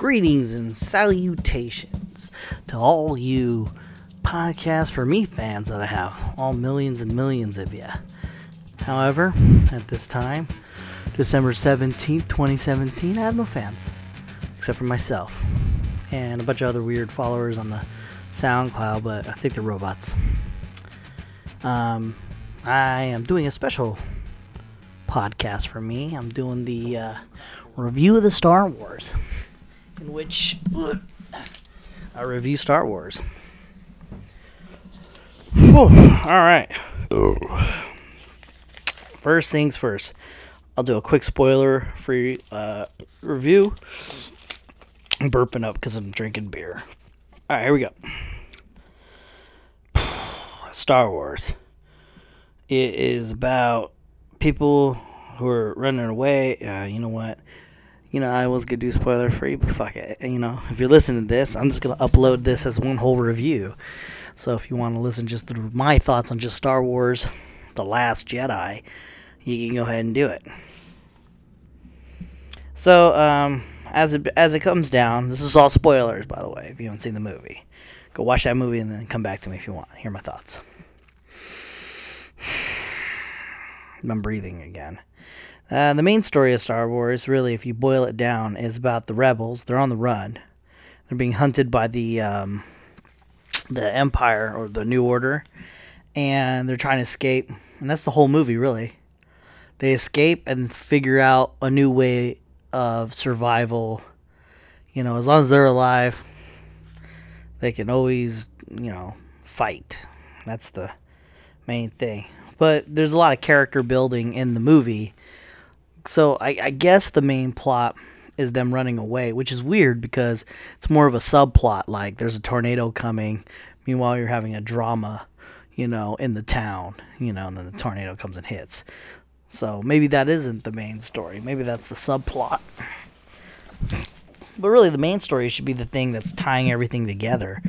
Greetings and salutations to all you podcast for me fans that I have, all millions and millions of you. However, at this time, December 17th, 2017, I have no fans, except for myself and a bunch of other weird followers on the SoundCloud, but I think they're robots. Um, I am doing a special podcast for me. I'm doing the uh, review of the Star Wars, in which I review Star Wars. Whew, all right. First things first, I'll do a quick spoiler free uh, review. I'm burping up because I'm drinking beer. All right, here we go. Star Wars. It is about people who are running away. Uh, you know what? You know, I was gonna do spoiler free, but fuck it. You know, if you're listening to this, I'm just gonna upload this as one whole review. So if you want to listen just to my thoughts on just Star Wars, The Last Jedi, you can go ahead and do it. So, um, as it as it comes down, this is all spoilers, by the way. If you haven't seen the movie, go watch that movie and then come back to me if you want. Hear my thoughts. I'm breathing again. Uh, the main story of Star Wars, really, if you boil it down, is about the rebels. They're on the run. They're being hunted by the um, the Empire or the New Order, and they're trying to escape. And that's the whole movie, really. They escape and figure out a new way of survival. You know, as long as they're alive, they can always, you know, fight. That's the main thing. But there's a lot of character building in the movie. So I, I guess the main plot is them running away, which is weird because it's more of a subplot. Like there's a tornado coming. Meanwhile, you're having a drama, you know, in the town, you know, and then the tornado comes and hits. So maybe that isn't the main story. Maybe that's the subplot. But really, the main story should be the thing that's tying everything together.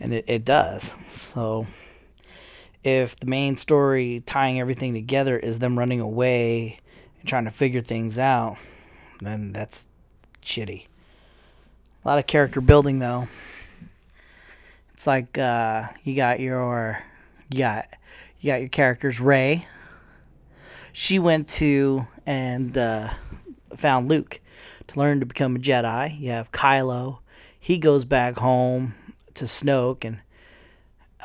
And it, it does. So if the main story tying everything together is them running away trying to figure things out, then that's shitty. A lot of character building, though. It's like uh, you got your you got you got your characters Rey. she went to and uh, found Luke to learn to become a Jedi. You have Kylo. He goes back home to Snoke and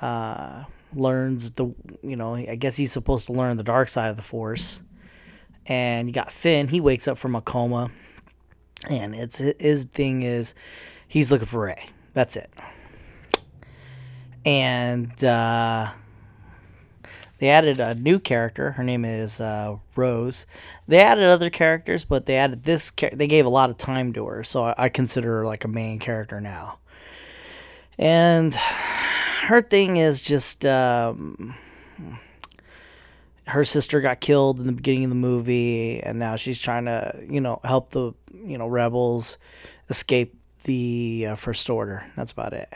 uh, learns the, you know, I guess he's supposed to learn the dark side of the Force. And you got Finn. He wakes up from a coma. And it's his thing is he's looking for Rey. That's it. And uh, they added a new character. Her name is uh, Rose. They added other characters, but they added this. They gave a lot of time to her, so I, I consider her like a main character now. And her thing is just um, her sister got killed in the beginning of the movie, and now she's trying to, you know, help the you know rebels escape the uh, First Order. That's about it.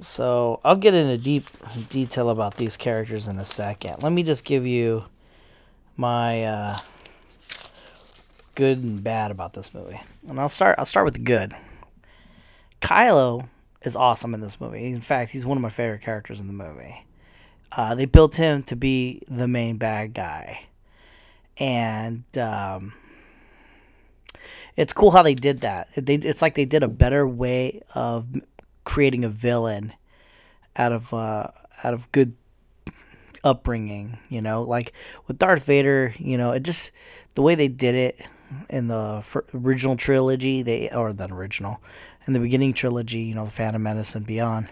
So I'll get into deep detail about these characters in a second. Let me just give you my uh, good and bad about this movie, and I'll start. I'll start with the good. Kylo is awesome in this movie. In fact, he's one of my favorite characters in the movie. Uh, they built him to be the main bad guy, and um, it's cool how they did that. They, it's like they did a better way of creating a villain out of uh, out of good upbringing. You know, like with Darth Vader, you know, it just the way they did it in the original trilogy, they or the original in the beginning trilogy, you know, the Phantom Menace and beyond,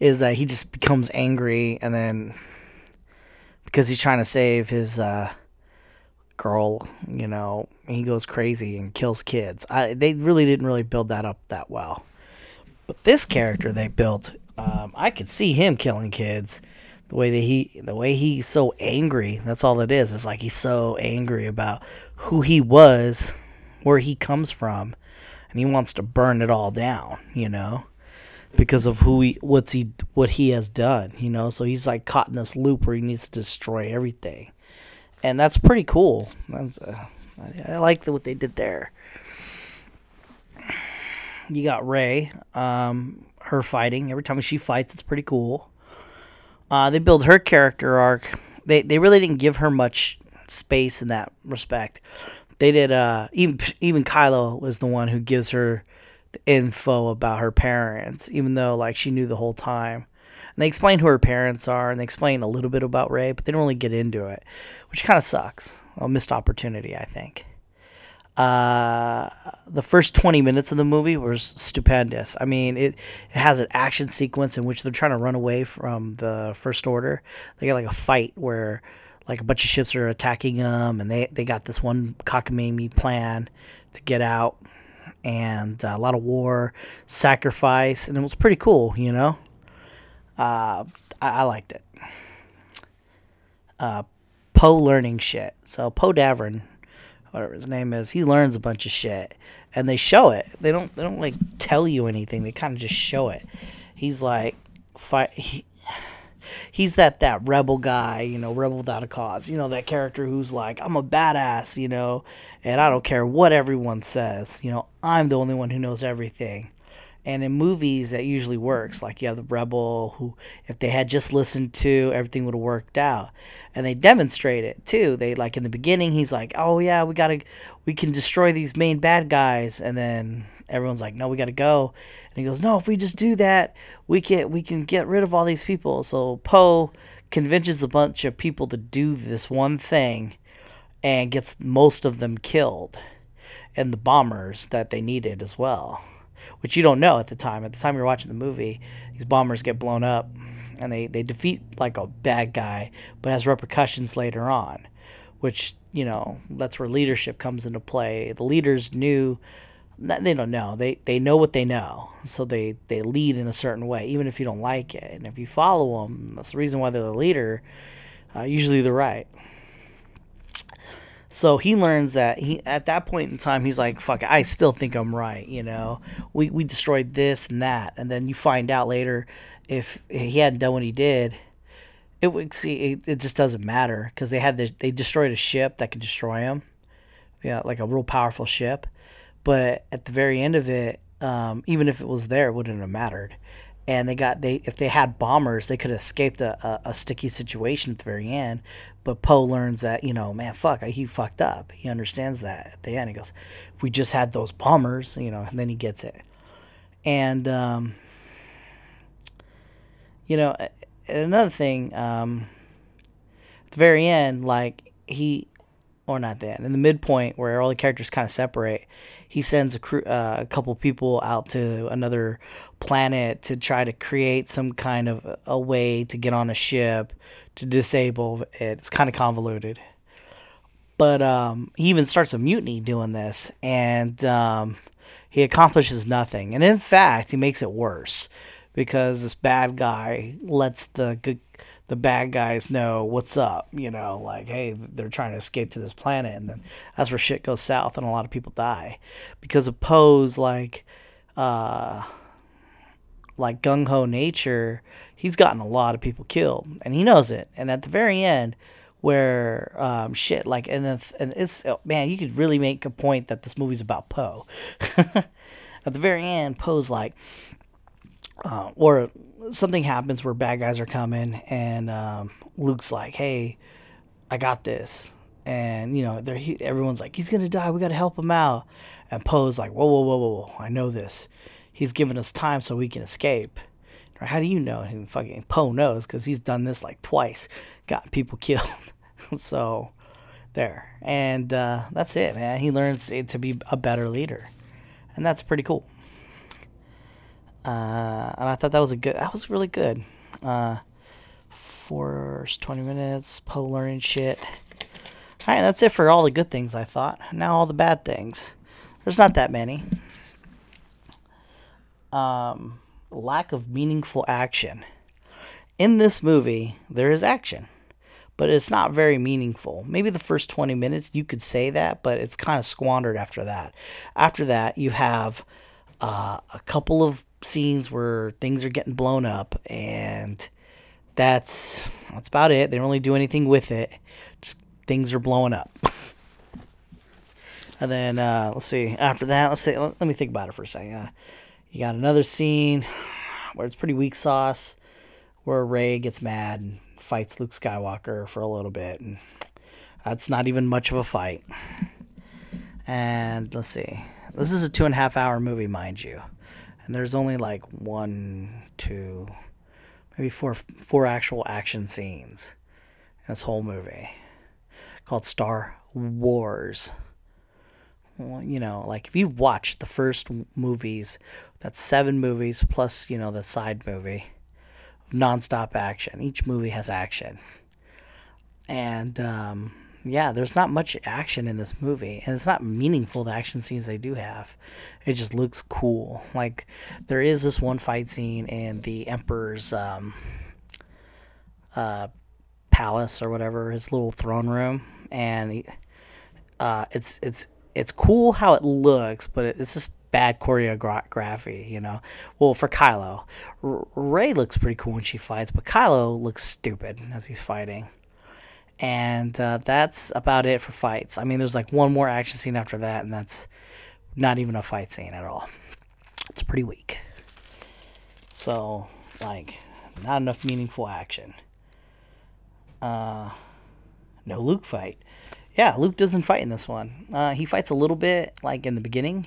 is that he just becomes angry and then because he's trying to save his uh, girl, you know, he goes crazy and kills kids. I, they really didn't really build that up that well. But this character they built, um, I could see him killing kids. The way that he, the way he's so angry. That's all it is. It's like he's so angry about who he was, where he comes from, and he wants to burn it all down. You know, because of who he, what's he, what he has done. You know, so he's like caught in this loop where he needs to destroy everything, and that's pretty cool. That's, uh, I, I like the, what they did there. you got Rey, um, her fighting. Every time she fights, it's pretty cool. Uh, they build her character arc. They they really didn't give her much space in that respect. They did. Uh, even even Kylo was the one who gives her the info about her parents, even though like she knew the whole time. And they explain who her parents are, and they explain a little bit about Rey, but they don't really get into it, which kind of sucks. A missed opportunity, I think. Uh, the first 20 minutes of the movie was stupendous. I mean, it, it has an action sequence in which they're trying to run away from the First Order. They got like a fight where like a bunch of ships are attacking them, and they, they got this one cockamamie plan to get out, and uh, a lot of war, sacrifice, and it was pretty cool, you know? Uh, I, I liked it. Uh, Poe learning shit. So Poe Dameron whatever his name is, he learns a bunch of shit, and they show it. They don't they don't like tell you anything. They kind of just show it. He's like, fight. He's that that rebel guy, you know, rebel without a cause. You know, that character who's like, I'm a badass, you know, and I don't care what everyone says. You know, I'm the only one who knows everything. And in movies, that usually works. Like you have the rebel who, if they had just listened to, everything would have worked out. And they demonstrate it too. They like in the beginning, he's like, "Oh yeah, we gotta, we can destroy these main bad guys," and then everyone's like, "No, we gotta go." And he goes, "No, if we just do that, we can we can get rid of all these people." So Poe convinces a bunch of people to do this one thing, and gets most of them killed, and the bombers that they needed as well which you don't know at the time. At the time you're watching the movie, these bombers get blown up and they, they defeat like a bad guy, but has repercussions later on, which, you know, that's where leadership comes into play. The leaders knew they don't know. They they know what they know, so they they lead in a certain way, even if you don't like it. And if you follow them, that's the reason why they're the leader. Uh, usually they're right. So he learns that he at that point in time he's like, "Fuck, I still think I'm right." You know, we we destroyed this and that, and then you find out later if he hadn't done what he did, it would see it, it just doesn't matter because they had this, they destroyed a ship that could destroy him, yeah, like a real powerful ship. But at the very end of it, um, even if it was there, it wouldn't have mattered. And they got they if they had bombers they could have escaped a, a, a, sticky situation at the very end. But poe learns that you know man fuck he fucked up. He understands that at the end. He goes if we just had those bombers you know and then he gets it. And um, you know another thing um, at the very end like he or not that in the midpoint where all the characters kind of separate he sends a, crew, uh, a couple people out to another planet to try to create some kind of a way to get on a ship to disable it. It's kind of convoluted. But um, he even starts a mutiny doing this, and um, he accomplishes nothing. And in fact, he makes it worse because this bad guy lets the good the bad guys know what's up, you know, like, hey, they're trying to escape to this planet. And then that's where shit goes south and a lot of people die because of Poe's, like, uh, like gung ho nature. He's gotten a lot of people killed and he knows it. And at the very end, where um, shit like and then and it's oh, man you could really make a point that this movie's about Poe at the very end Poe's like uh, or something happens where bad guys are coming, and um, Luke's like, "Hey, I got this," and you know, they're everyone's like, "He's gonna die. We gotta help him out." And Poe's like, "Whoa, whoa, whoa, whoa, whoa! I know this. He's giving us time so we can escape." How do you know? And fucking Poe knows because he's done this like twice, got people killed. so there, and uh, that's it, man. He learns to be a better leader, and that's pretty cool. Uh, and I thought that was a good. That was really good. Uh, first twenty minutes, Poe learning shit. All right, that's it for all the good things I thought. Now all the bad things. There's not that many. Um, lack of meaningful action. In this movie, there is action, but it's not very meaningful. Maybe the first 20 minutes you could say that, but it's kind of squandered after that. After that, you have uh, a couple of scenes where things are getting blown up, and that's that's about it. They don't really do anything with it. Just things are blowing up. And then uh, let's see. After that, let's see. Let, let me think about it for a second. Uh, you got another scene where it's pretty weak sauce, where Rey gets mad and fights Luke Skywalker for a little bit, and that's not even much of a fight. And let's see. This is a two and a half hour movie, mind you, and there's only like one, two, maybe four, four actual action scenes in this whole movie called Star Wars. Well, you know, like if you've watched the first movies, that's seven movies plus, you know, the side movie, nonstop action. Each movie has action. And um, yeah, there's not much action in this movie, and it's not meaningful. The action scenes they do have, it just looks cool. Like there is this one fight scene in the Emperor's um, uh, palace or whatever, his little throne room, and he, uh, it's it's it's cool how it looks, but it's just bad choreography, you know. Well, for Kylo, R- Rey looks pretty cool when she fights, but Kylo looks stupid as he's fighting. And uh, that's about it for fights. I mean, there's like one more action scene after that, and that's not even a fight scene at all. It's pretty weak. So, like, not enough meaningful action. Uh, no Luke fight. Yeah, Luke doesn't fight in this one. Uh, he fights a little bit, like in the beginning,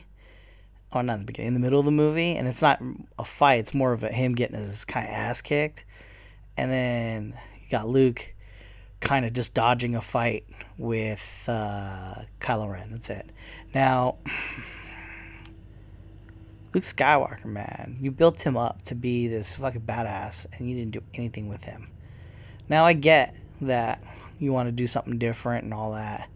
or not in the beginning, in the middle of the movie, and it's not a fight. It's more of a, him getting his kind of ass kicked, and then you got Luke kind of just dodging a fight with uh, Kylo Ren. That's it. Now, Luke Skywalker, man, you built him up to be this fucking badass, and you didn't do anything with him. Now I get that you want to do something different and all that,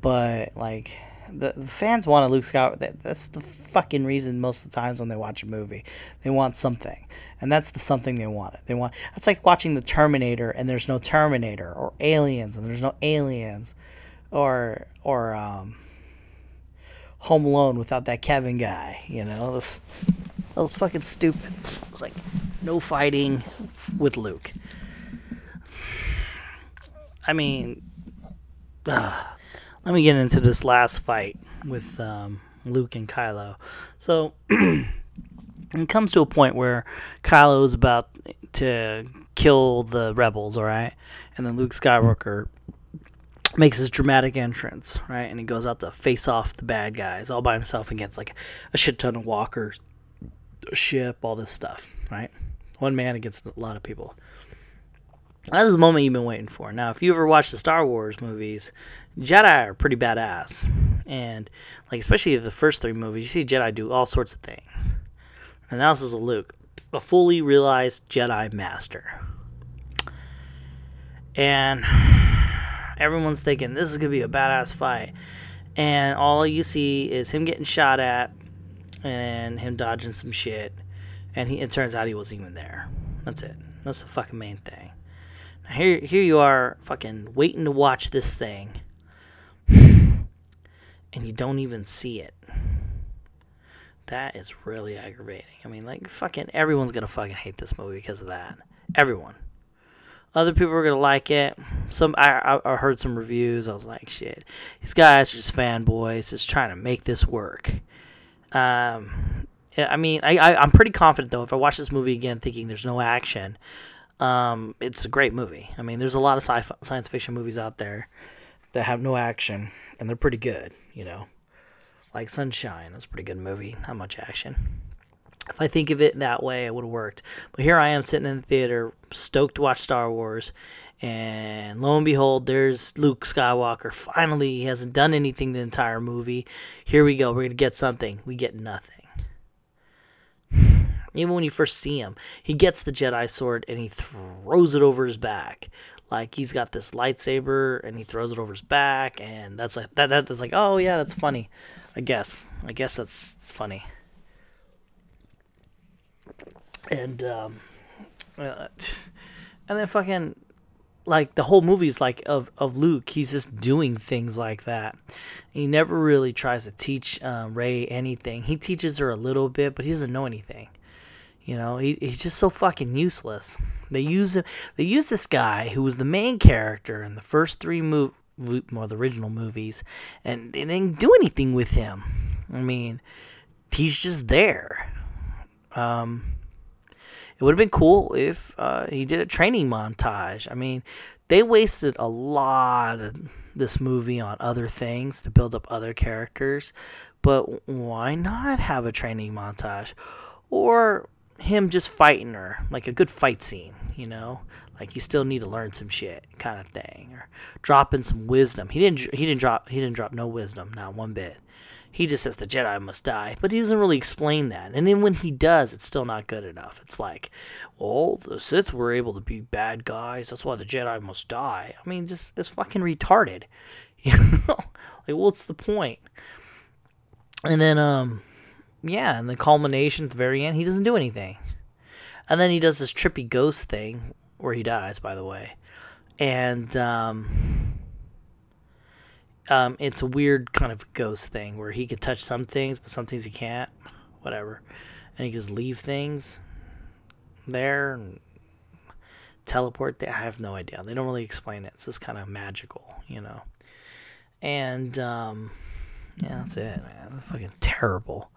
but like the, the fans want a Luke Skywalker. That, that's the fucking reason most of the times when they watch a movie, they want something, and that's the something they want. They want. It's like watching the Terminator and there's no Terminator, or Aliens and there's no Aliens, or or um, Home Alone without that Kevin guy. You know, this that was fucking stupid. It was like no fighting with Luke. I mean, uh, let me get into this last fight with um, Luke and Kylo. So it comes to a point where Kylo is about to kill the rebels, all right, and then Luke Skywalker makes his dramatic entrance, right, and he goes out to face off the bad guys all by himself against like a shit ton of walkers, a ship, all this stuff, right? One man against a lot of people. That's the moment you've been waiting for. Now, if you ever watched the Star Wars movies, Jedi are pretty badass, and like especially the first three movies, you see Jedi do all sorts of things. And now this is a Luke, a fully realized Jedi master, and everyone's thinking this is gonna be a badass fight, and all you see is him getting shot at, and him dodging some shit, and he, it turns out he wasn't even there. That's it. That's the fucking main thing. Here, here you are, fucking waiting to watch this thing, and you don't even see it. That is really aggravating. I mean, like, fucking everyone's gonna fucking hate this movie because of that. Everyone. Other people are gonna like it. Some I, I heard some reviews. I was like, shit, these guys are just fanboys, just trying to make this work. Um, I mean, I, I I'm pretty confident though. If I watch this movie again, thinking there's no action, um, it's a great movie. I mean, there's a lot of sci science fiction movies out there that have no action, and they're pretty good, you know. Like Sunshine, that's a pretty good movie. Not much action. If I think of it that way, it would have worked. But here I am sitting in the theater, stoked to watch Star Wars, and lo and behold, there's Luke Skywalker. Finally, he hasn't done anything the entire movie. Here we go. We're to get something. We get nothing. Even when you first see him, he gets the Jedi sword and he throws it over his back. Like he's got this lightsaber and he throws it over his back, and that's like that. That's like, oh yeah, that's funny. I guess. I guess that's funny. And um, uh, and then fucking like the whole movie's like of of Luke. He's just doing things like that. He never really tries to teach um, Rey anything. He teaches her a little bit, but he doesn't know anything. You know, he, he's just so fucking useless. They use. They use this guy who was the main character in the first three mov- more the original movies, and they didn't do anything with him. I mean, he's just there. Um, it would have been cool if uh, he did a training montage. I mean, they wasted a lot of this movie on other things to build up other characters, but why not have a training montage? Or him just fighting her, like a good fight scene, you know? Like you still need to learn some shit, kind of thing, or dropping some wisdom. He didn't. He didn't drop. He didn't drop no wisdom, not one bit. He just says the Jedi must die, but he doesn't really explain that. And then when he does, it's still not good enough. It's like, well, the Sith were able to be bad guys. That's why the Jedi must die. I mean, just it's fucking retarded. You know, like what's the point? And then, um, yeah, and the culmination at the very end, he doesn't do anything. And then he does this trippy ghost thing where he dies, by the way. And um, um, it's a weird kind of ghost thing where he could touch some things, but some things he can't. Whatever. And he just leave things there and teleport there. I have no idea. They don't really explain it. It's just kind of magical, you know. And um, yeah, that's it, man. fucking terrible.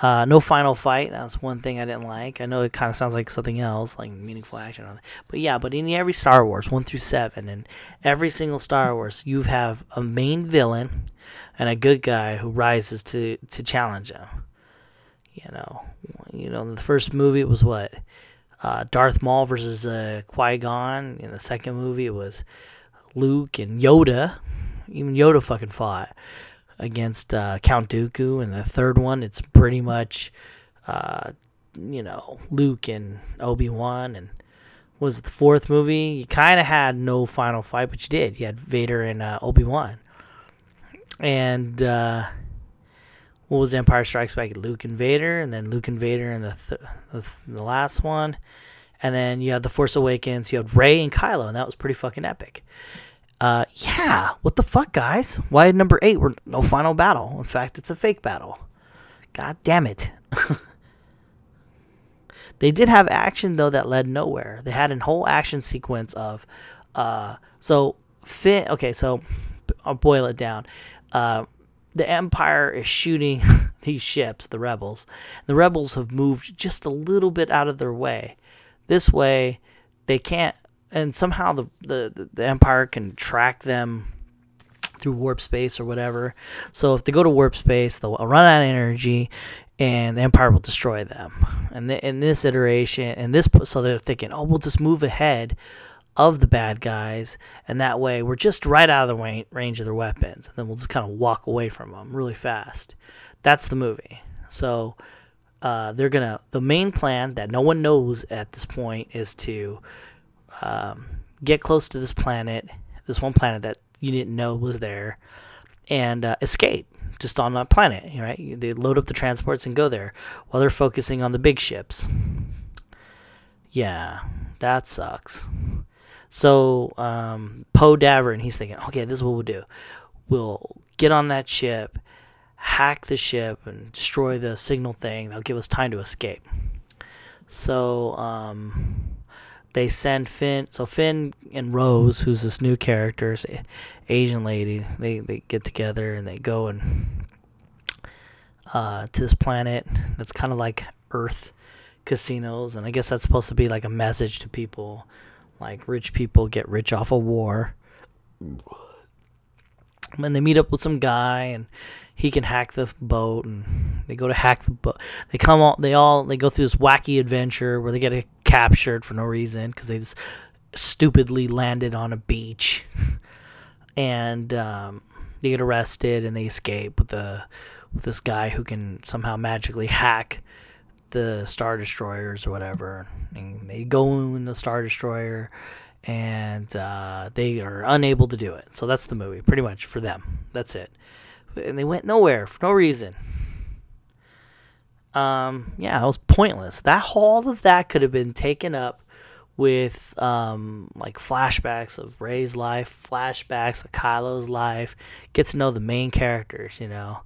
Uh, no final fight. That's one thing I didn't like. I know it kind of sounds like something else, like meaningful action. But yeah, but in every Star Wars, one through seven, and every single Star Wars, you have a main villain and a good guy who rises to to challenge him. You know, you know, the first movie was what uh, Darth Maul versus uh, Qui Gon. In the second movie it was Luke and Yoda. Even Yoda fucking fought against uh, Count Dooku, and the third one it's pretty much, uh, you know, Luke and Obi Wan, and was the fourth movie? You kind of had no final fight, but you did. You had Vader and uh, Obi Wan, and uh, what was Empire Strikes Back? Luke and Vader, and then Luke and Vader in the th- the, the last one. And then you had The Force Awakens, you had Rey and Kylo, and that was pretty fucking epic. Uh, yeah, what the fuck, guys? Why number eight? We're no final battle. In fact, it's a fake battle. God damn it. they did have action though that led nowhere. They had a whole action sequence of, uh, so Finn. Okay, so I'll boil it down. Uh, the Empire is shooting these ships, the rebels. The rebels have moved just a little bit out of their way. This way, they can't and somehow the, the the empire can track them through warp space or whatever. So if they go to warp space, they'll run out of energy, and the empire will destroy them. And th- in this iteration, and this, so they're thinking, oh, we'll just move ahead of the bad guys, and that way we're just right out of the range of their weapons, and then we'll just kind of walk away from them really fast. That's the movie. So uh, they're gonna. The main plan that no one knows at this point is to um, get close to this planet, this one planet that you didn't know was there, and uh, escape just on that planet. Right? They load up the transports and go there while they're focusing on the big ships. Yeah, that sucks. So um, Poe Dameron, he's thinking, okay, this is what we'll do. We'll get on that ship, hack the ship, and destroy the signal thing. That'll give us time to escape. So um, they send Finn. So Finn and Rose, who's this new character, Asian lady, they they get together and they go and uh, to this planet that's kind of like Earth casinos, and I guess that's supposed to be like a message to people, like rich people get rich off of war. And they meet up with some guy and he can hack the boat and they go to hack the boat they come all they all they go through this wacky adventure where they get captured for no reason because they just stupidly landed on a beach. And um, they get arrested and they escape with the with this guy who can somehow magically hack the star destroyers or whatever. And they go in the star destroyer and uh, they are unable to do it. So that's the movie pretty much for them. That's it. And they went nowhere for no reason. Um, yeah, it was pointless. That all of that could have been taken up with um, like flashbacks of Rey's life, flashbacks of Kylo's life, get to know the main characters, you know,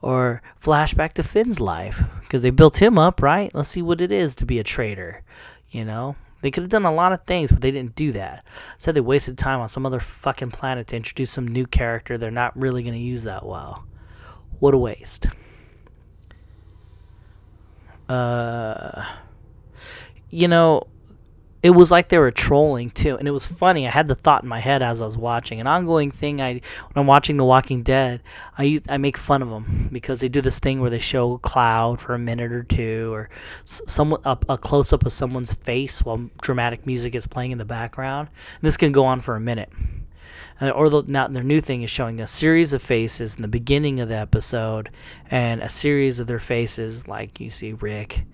or flashback to Finn's life because they built him up, right? Let's see what it is to be a traitor, you know. They could have done a lot of things, but they didn't do that. Said they wasted time on some other fucking planet to introduce some new character they're not really going to use that well. What a waste. Uh, you know, it was like they were trolling too, and it was funny. I had the thought in my head as I was watching an ongoing thing. I when I'm watching The Walking Dead, I use, I make fun of them because they do this thing where they show cloud for a minute or two, or someone up a close up of someone's face while dramatic music is playing in the background. And this can go on for a minute. Or the, now their new thing is showing a series of faces in the beginning of the episode, and a series of their faces, like you see Rick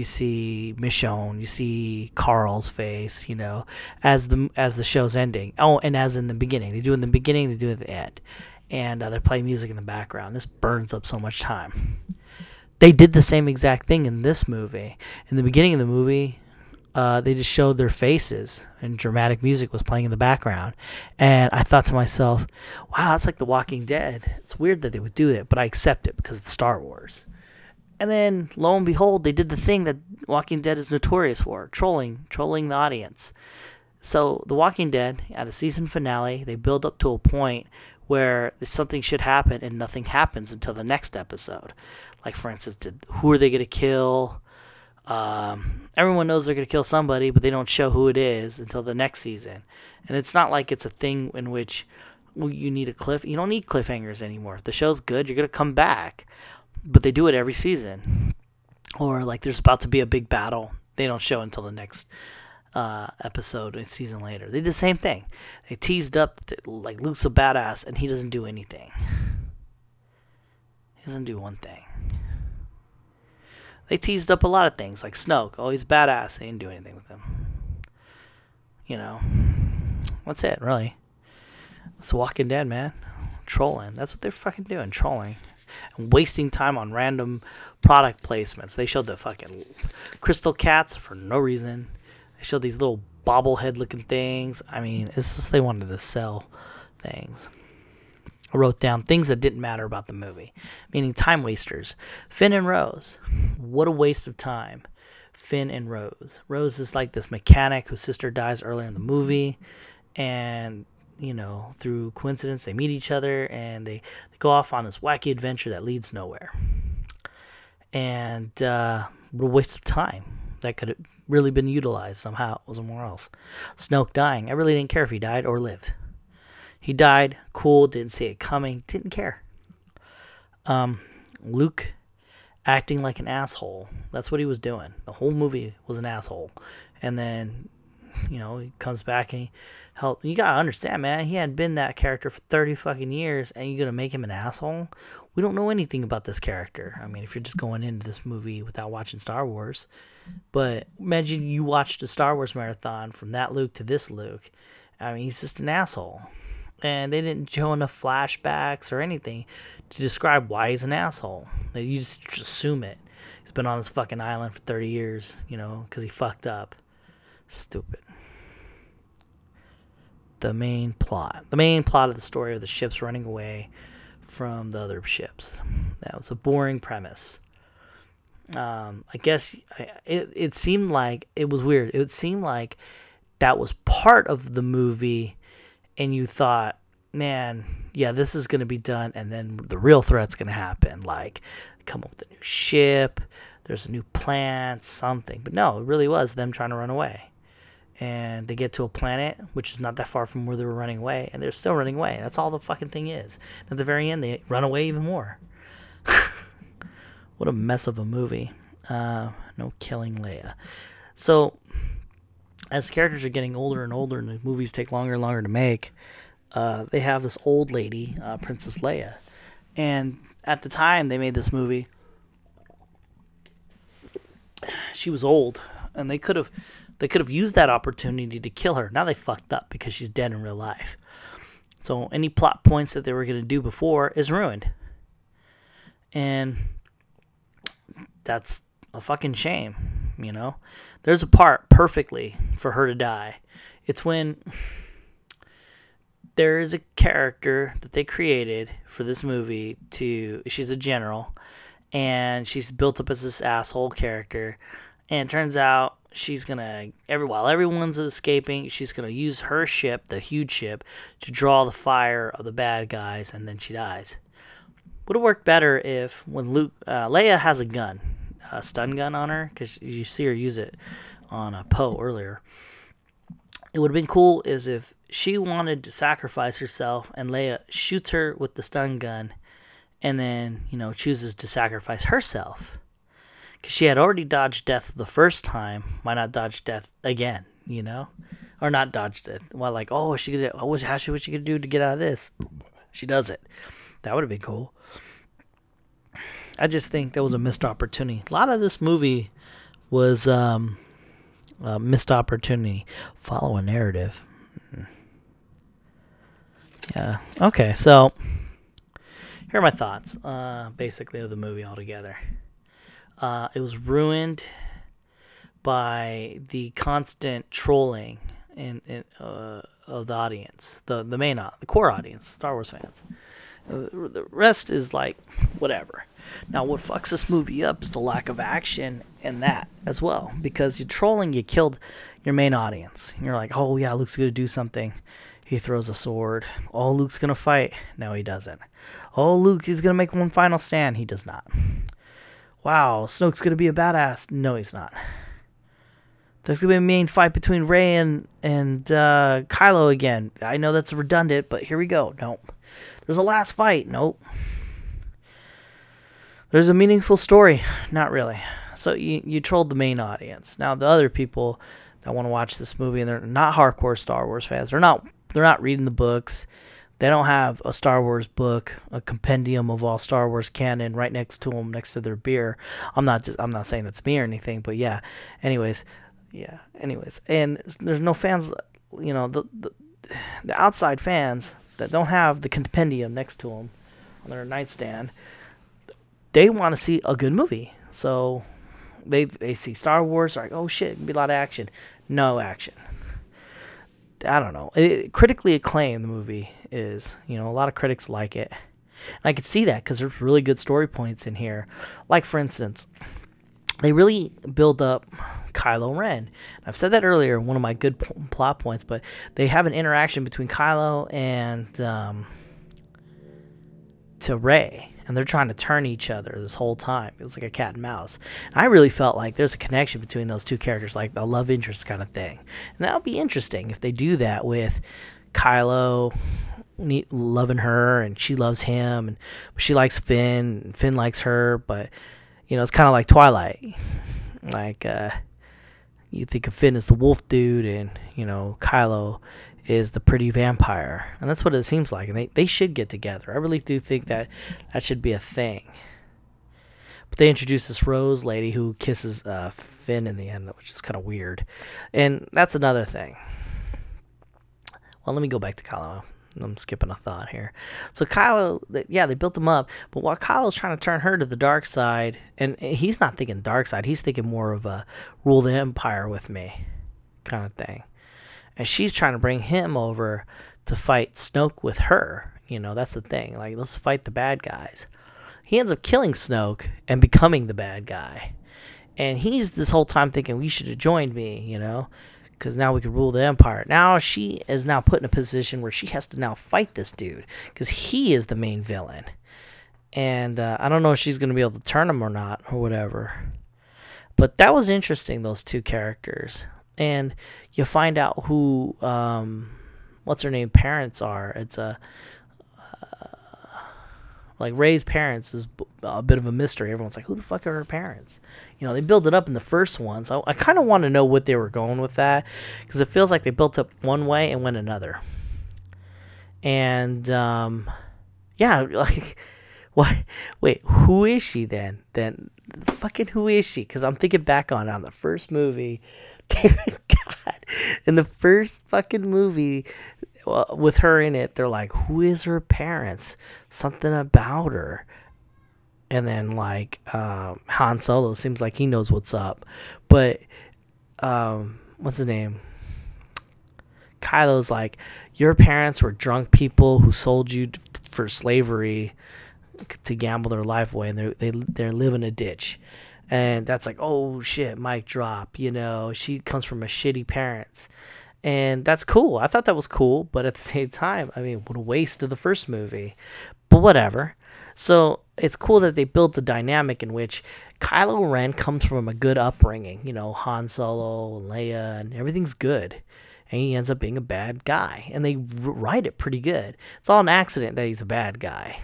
you see Michonne, you see Carl's face, you know, as the as the show's ending. Oh, and as in the beginning, they do in the beginning, they do at the end, and uh, they play music in the background. This burns up so much time. They did the same exact thing in this movie. In the beginning of the movie, uh, they just showed their faces and dramatic music was playing in the background. And I thought to myself, wow, that's like The Walking Dead. It's weird that they would do it, but I accept it because it's Star Wars. And then lo and behold, they did the thing that Walking Dead is notorious for trolling, trolling the audience. So, The Walking Dead, at a season finale, they build up to a point where something should happen and nothing happens until the next episode. Like, for instance, did, who are they going to kill? Um, everyone knows they're going to kill somebody, but they don't show who it is until the next season. And it's not like it's a thing in which you need a cliff. You don't need cliffhangers anymore. If the show's good, you're going to come back but they do it every season. Or like there's about to be a big battle, they don't show until the next uh, episode a season later. They did the same thing. They teased up that, like Luke's a badass and he doesn't do anything. He doesn't do one thing. They teased up a lot of things like Snoke. Oh, he's badass. They didn't do anything with him. You know, that's it, really. It's Walking Dead, man. Trolling. That's what they're fucking doing. Trolling and wasting time on random product placements. They showed the fucking crystal cats for no reason. They showed these little bobblehead looking things. I mean, it's just they wanted to sell things. I wrote down things that didn't matter about the movie, meaning time wasters. Finn and Rose. What a waste of time. Finn and Rose. Rose is like this mechanic whose sister dies earlier in the movie, and you know, through coincidence, they meet each other and they, they go off on this wacky adventure that leads nowhere. And uh, what a waste of time. That could have really been utilized somehow somewhere else. Snoke dying. I really didn't care if he died or lived. He died. Cool. Didn't see it coming. Didn't care. Um, Luke acting like an asshole. That's what he was doing. The whole movie was an asshole. And then you know, he comes back and he help. You gotta understand, man. He hadn't been that character for thirty fucking years, and you're gonna make him an asshole. We don't know anything about this character. I mean, if you're just going into this movie without watching Star Wars, but imagine you watched a Star Wars marathon from that Luke to this Luke. I mean, he's just an asshole, and they didn't show enough flashbacks or anything to describe why he's an asshole. You just assume it. He's been on this fucking island for 30 years, you know, because he fucked up. Stupid. The main plot. The main plot of the story of the ships running away from the other ships. That was a boring premise. Um, I guess it, it seemed like it was weird. It seemed like that was part of the movie, and you thought, man, yeah, this is going to be done, and then the real threat's going to happen. Like, come up with a new ship, there's a new plant, something. But no, it really was them trying to run away and they get to a planet which is not that far from where they were running away, and they're still running away. That's all the fucking thing is. And at the very end, they run away even more. what a mess of a movie. Uh, no killing Leia. So, as characters are getting older and older, and the movies take longer and longer to make, uh, they have this old lady, uh, Princess Leia. And at the time they made this movie, she was old, and they could have they could have used that opportunity to kill her. Now they fucked up because she's dead in real life. So any plot points that they were going to do before is ruined. And that's a fucking shame, you know? There's a part perfectly for her to die. It's when there is a character that they created for this movie to she's a general and she's built up as this asshole character and it turns out she's gonna every while everyone's escaping, she's gonna use her ship, the huge ship, to draw the fire of the bad guys, and then she dies. Would have worked better if when Luke, uh, Leia has a gun, a stun gun on her, because you see her use it on a Poe earlier. It would have been cool is if she wanted to sacrifice herself and Leia shoots her with the stun gun, and then you know chooses to sacrifice herself because she had already dodged death the first time. Why not dodge death again? You know, or not dodge death? Well, like, oh, she could. How she what she could do to get out of this? She does it. That would have been cool. I just think that was a missed opportunity. A lot of this movie was um, a missed opportunity. Follow a narrative. Hmm. Yeah. Okay. So here are my thoughts, uh, basically, of the movie altogether. Uh, it was ruined by the constant trolling in, in uh, of the audience, the the main the core audience, Star Wars fans. Uh, the rest is like whatever. Now, what fucks this movie up is the lack of action in that as well, because you're trolling, you killed your main audience. You're like, oh yeah, Luke's gonna do something. He throws a sword. Oh, Luke's gonna fight. No, he doesn't. Oh, Luke, he's gonna make one final stand. He does not wow, Snoke's gonna be a badass. No, he's not. There's gonna be a main fight between Rey and and uh, Kylo again. I know that's redundant, but here we go. Nope. There's a last fight. Nope. There's a meaningful story. Not really. So you you trolled the main audience. Now the other people that want to watch this movie and they're not hardcore Star Wars fans. They're not they're not reading the books. They don't have a Star Wars book, a compendium of all Star Wars canon right next to them, next to their beer. I'm not just I'm not saying that's me or anything, but yeah. Anyways, yeah. Anyways, and there's no fans, you know, the the, the outside fans that don't have the compendium next to them on their nightstand. They want to see a good movie, so they they see Star Wars, like, oh shit, it be a lot of action. No action. I don't know. It, critically acclaimed the movie is. You know, a lot of critics like it. And I could see that because there's really good story points in here. Like for instance, they really build up Kylo Ren. I've said that earlier, one of my good plot points, but they have an interaction between Kylo and um, to Rey, and they're trying to turn each other this whole time. It's like a cat and mouse. And I really felt like there's a connection between those two characters, like a love interest kind of thing. And that would be interesting if they do that with Kylo loving her and she loves him and she likes Finn and Finn likes her but you know it's kind of like Twilight like uh, you think of Finn as the wolf dude and you know Kylo is the pretty vampire. And that's what it seems like and they, they should get together. I really do think that that should be a thing. But they introduce this Rose lady who kisses uh, Finn in the end which is kind of weird. And that's another thing. Well let me go back to Kylo I'm skipping a thought here. So Kylo, yeah, they built him up, but while Kylo's trying to turn her to the dark side, and he's not thinking dark side, he's thinking more of a rule the empire with me kind of thing. And she's trying to bring him over to fight Snoke with her. You know, that's the thing. Like, let's fight the bad guys. He ends up killing Snoke and becoming the bad guy. And he's this whole time thinking, we should have joined me, you know? Because now we can rule the empire. Now she is now put in a position where she has to now fight this dude because he is the main villain. And uh, I don't know if she's going to be able to turn him or not or whatever. But that was interesting, those two characters. And you find out who, um, what's her name, parents are. It's a, uh, like Rey's parents is a bit of a mystery. Everyone's like, who the fuck are her parents? You know, they built it up in the first one. So I kind of want to know what they were going with that because it feels like they built up one way and went another. And um, yeah, like, what? Wait, who is she then? Then fucking who is she? Because I'm thinking back on on the first movie. God, in the first fucking movie, with her in it, they're like, "Who is her parents? Something about her." And then like um, Han Solo seems like he knows what's up, but um, what's his name? Kylo's like, your parents were drunk people who sold you for slavery to gamble their life away, and they they they live in a ditch, and that's like oh shit mic drop you know? She comes from a shitty parents. And that's cool. I thought that was cool but at the same time i mean what a waste of the first movie. But whatever so it's cool that they built a dynamic in which Kylo Ren comes from a good upbringing, you know, Han Solo Leia, and everything's good. And he ends up being a bad guy. And they write it pretty good. It's all an accident that he's a bad guy.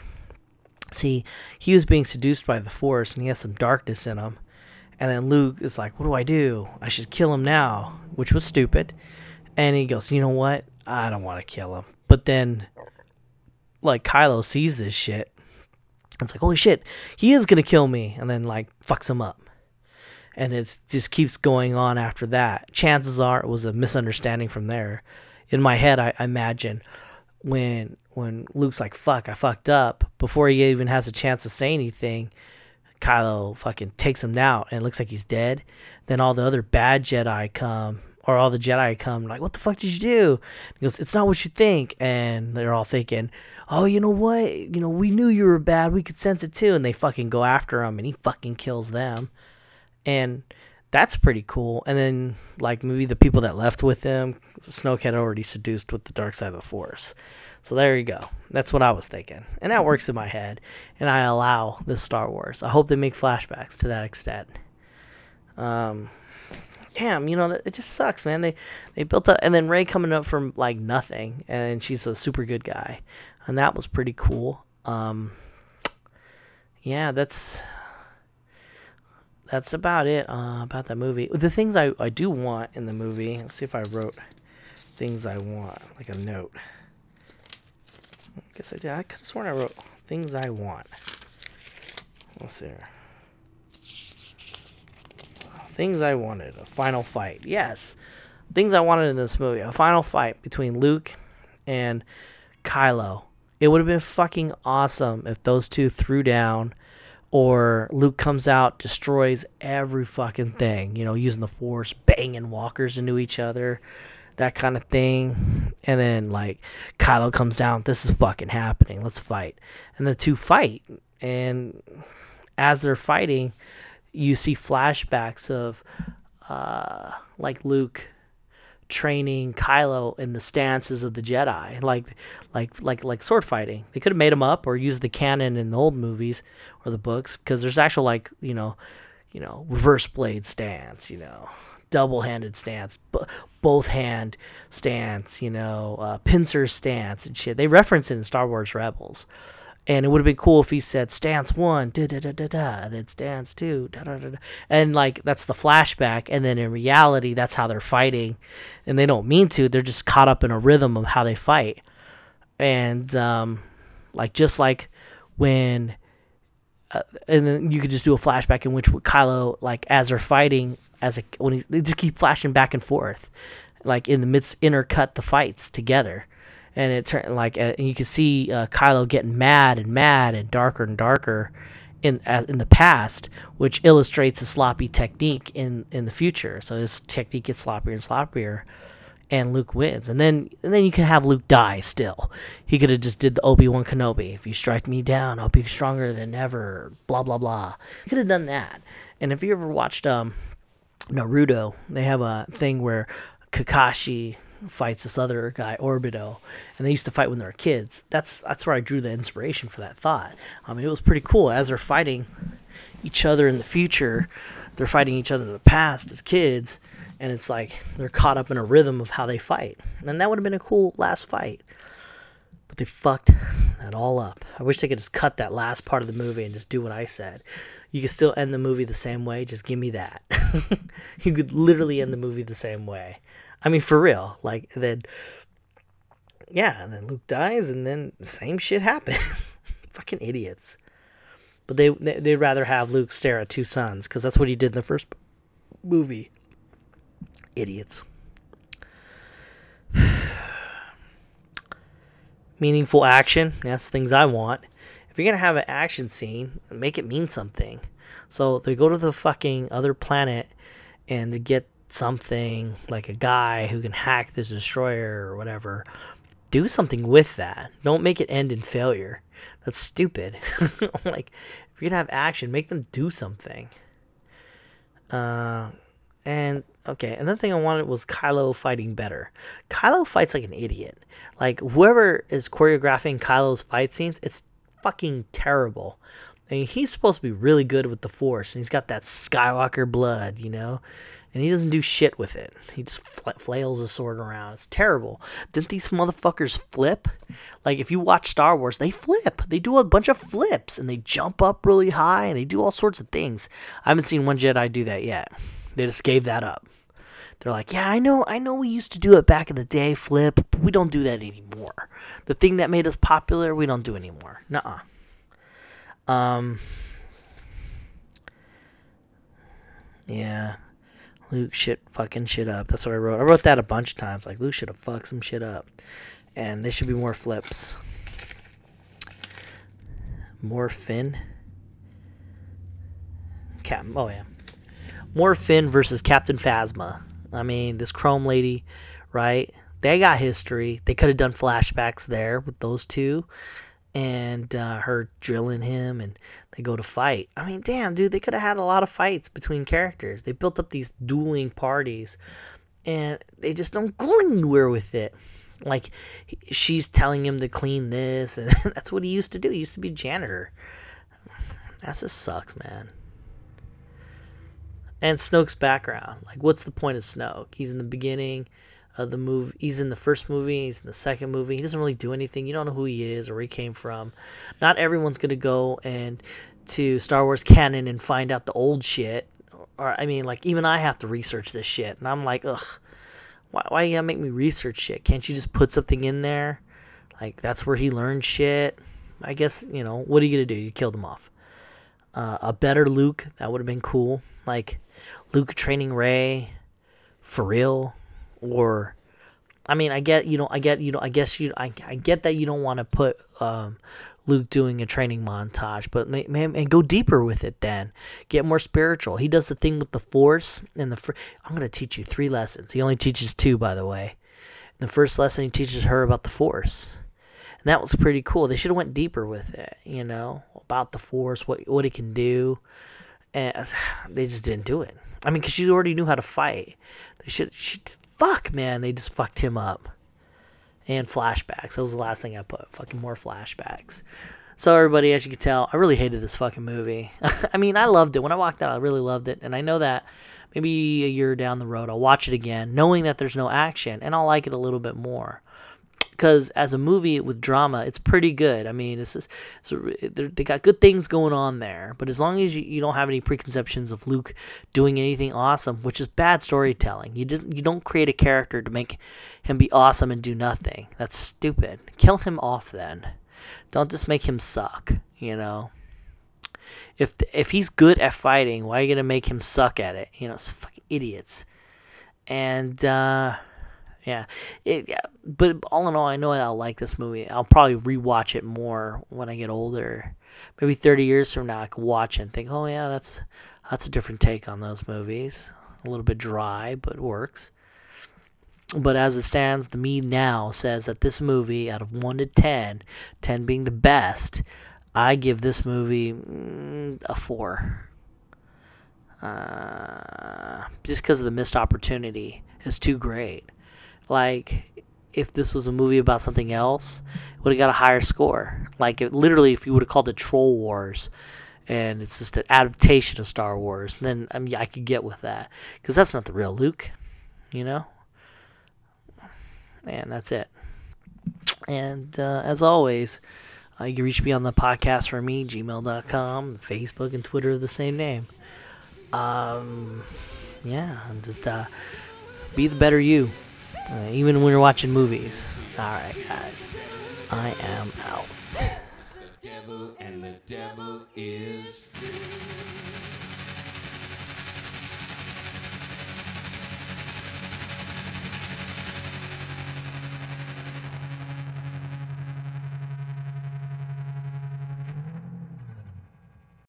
See, he was being seduced by the Force and he has some darkness in him. And then Luke is like, What do I do? I should kill him now, which was stupid. And he goes, You know what? I don't want to kill him. But then, like, Kylo sees this shit it's like, holy shit, he is gonna kill me, and then like fucks him up. And it just keeps going on after that. Chances are it was a misunderstanding from there. In my head, I, I imagine when when Luke's like, "Fuck, I fucked up," before he even has a chance to say anything, Kylo fucking takes him out, and it looks like he's dead. Then all the other bad Jedi come, or all the Jedi come, like, "What the fuck did you do?" He goes, "It's not what you think," and they're all thinking, oh, you know what? You know, we knew you were bad. We could sense it too. And they fucking go after him and he fucking kills them. And that's pretty cool. And then, like, maybe the people that left with him, Snoke had already seduced with the dark side of the Force. So there you go. That's what I was thinking. And that works in my head. And I allow the Star Wars. I hope they make flashbacks to that extent. Um, damn, you know, it just sucks, man. They they built up, and then Rey coming up from like nothing, and she's a super good guy and that was pretty cool. Um, yeah, that's that's about it uh, about that movie. The things I, I do want in the movie. Let's see if I wrote things I want, like a note. I guess I did. I could have sworn I wrote things I want. Let's see here. Things I wanted. A final fight. Yes. Things I wanted in this movie. A final fight between Luke and Kylo. It would have been fucking awesome if those two threw down or Luke comes out, destroys every fucking thing, you know, using the force, banging walkers into each other, that kind of thing. And then like Kylo comes down, this is fucking happening. Let's fight. And the two fight and as they're fighting, you see flashbacks of uh like Luke training Kylo in the stances of the Jedi, like like like like sword fighting. They could have made him up or used the canon in the old movies or the books because there's actual like you know, you know reverse blade stance, you know, double handed stance, b- both hand stance, you know, uh, pincer stance and shit. They reference it in Star Wars Rebels. And it would have been cool if he said stance one, da da da da da, then stance two, da da da da. And like that's the flashback. And then in reality, that's how they're fighting. And they don't mean to, they're just caught up in a rhythm of how they fight. And um, like just like when uh, and then you could just do a flashback in which Kylo, like as they're fighting, as a when he, they just keep flashing back and forth, like in the midst intercut the fights together, and it turned like uh, and you can see uh, Kylo getting mad and mad and darker and darker in as, in the past, which illustrates a sloppy technique in in the future. So his technique gets sloppier and sloppier, and Luke wins. And then and then you can have Luke die. Still, he could have just did the Obi Wan Kenobi. If you strike me down, I'll be stronger than ever. Blah blah blah. He could have done that. And if you ever watched um, Naruto, they have a thing where Kakashi fights this other guy, Obito, and they used to fight when they were kids. That's that's where I drew the inspiration for that thought. I mean, it was pretty cool as they're fighting each other in the future. They're fighting each other in the past as kids, and it's like they're caught up in a rhythm of how they fight. And that would have been a cool last fight. But they fucked that all up. I wish they could just cut that last part of the movie and just do what I said. You could still end the movie the same way, just give me that. you could literally end the movie the same way. I mean, for real. Like, then, yeah, and then Luke dies, and then same shit happens. Fucking idiots. But they, they they'd rather have Luke stare at two suns because that's what he did in the first movie. Idiots. Meaningful action. That's things I want. If you're gonna have an action scene, make it mean something. So they go to the fucking other planet and get something like a guy who can hack this destroyer or whatever, do something with that. Don't make it end in failure. That's stupid. like, if you're gonna have action, make them do something. Uh, and okay, another thing I wanted was Kylo fighting better. Kylo fights like an idiot. Like whoever is choreographing Kylo's fight scenes, it's fucking terrible. I mean, he's supposed to be really good with the Force, and he's got that Skywalker blood, you know and he doesn't do shit with it. He just flails his sword around. It's terrible. Didn't these motherfuckers flip? Like if you watch Star Wars, they flip. They do a bunch of flips and they jump up really high and they do all sorts of things. I haven't seen one Jedi do that yet. They just gave that up. They're like, yeah, I know, I know, we used to do it back in the day, flip, but we don't do that anymore. The thing that made us popular, we don't do anymore. Nuh-uh. Um. Yeah, Luke shit fucking shit up. That's what I wrote. I wrote that a bunch of times. Like Luke should have fucked some shit up, and there should be more flips. More Finn. Cap. Oh yeah. More Finn versus Captain Phasma. I mean, this Chrome lady, right? They got history. They could have done flashbacks there with those two, and uh, her drilling him, and they go to fight. I mean, damn, dude, they could have had a lot of fights between characters. They built up these dueling parties, and they just don't go anywhere with it. Like, she's telling him to clean this, and that's what he used to do. He used to be janitor. That just sucks, man. And Snoke's background. Like, what's the point of Snoke? He's in the beginning of the movie. He's in the first movie. He's in the second movie. He doesn't really do anything. You don't know who he is or where he came from. Not everyone's gonna go and to Star Wars canon and find out the old shit. Or I mean, like even I have to research this shit, and I'm like, ugh, why, why you gotta make me research shit? Can't you just put something in there? Like that's where he learned shit. I guess you know what are you gonna do? You killed him off. Uh, a better Luke that would have been cool. Like Luke training Rey for real or I mean, I get you know, I get you know, I guess you, I, I get that you don't want to put um, Luke doing a training montage, but man, and go deeper with it. Then get more spiritual. He does the thing with the Force and the. Fr- I'm gonna teach you three lessons. He only teaches two, by the way. the first lesson, he teaches her about the Force, and that was pretty cool. They should have went deeper with it, you know, about the Force, what what it can do, and they just didn't do it. I mean, because she already knew how to fight. They should, should fuck, man, they just fucked him up. And flashbacks. That was the last thing I put. Fucking more flashbacks. So everybody, as you can tell, I really hated this fucking movie. I mean, I loved it. When I walked out, I really loved it. And I know that maybe a year down the road, I'll watch it again, knowing that there's no action, and I'll like it a little bit more because as a movie with drama, it's pretty good. I mean, it's just it's they got good things going on there. But as long as you, you don't have any preconceptions of Luke doing anything awesome, which is bad storytelling, you just you don't create a character to make him be awesome and do nothing. That's stupid. Kill him off then. Don't just make him suck. You know. If if he's good at fighting, why are you gonna make him suck at it? You know, it's fucking idiots. And uh, yeah, it, yeah. But all in all, I know I'll like this movie. I'll probably rewatch it more when I get older. Maybe thirty years from now, I can watch it and think, "Oh yeah, that's that's a different take on those movies. A little bit dry, but works." But as it stands, the me now says that this movie, out of one to 10, 10 being the best, I give this movie mm, a four. Uh, just because of the missed opportunity is too great. Like, if this was a movie about something else, would have got a higher score. Like, it, literally, if you would have called it Troll Wars, and it's just an adaptation of Star Wars, then I mean, I could get with that because that's not the real Luke, you know. And that's it. And uh, as always, uh, you can reach me on the podcast for me, gmail.com, Facebook, and Twitter of the same name. Um, yeah, just uh, be the better you. Uh, even when you're watching movies. Alright, guys. I am out.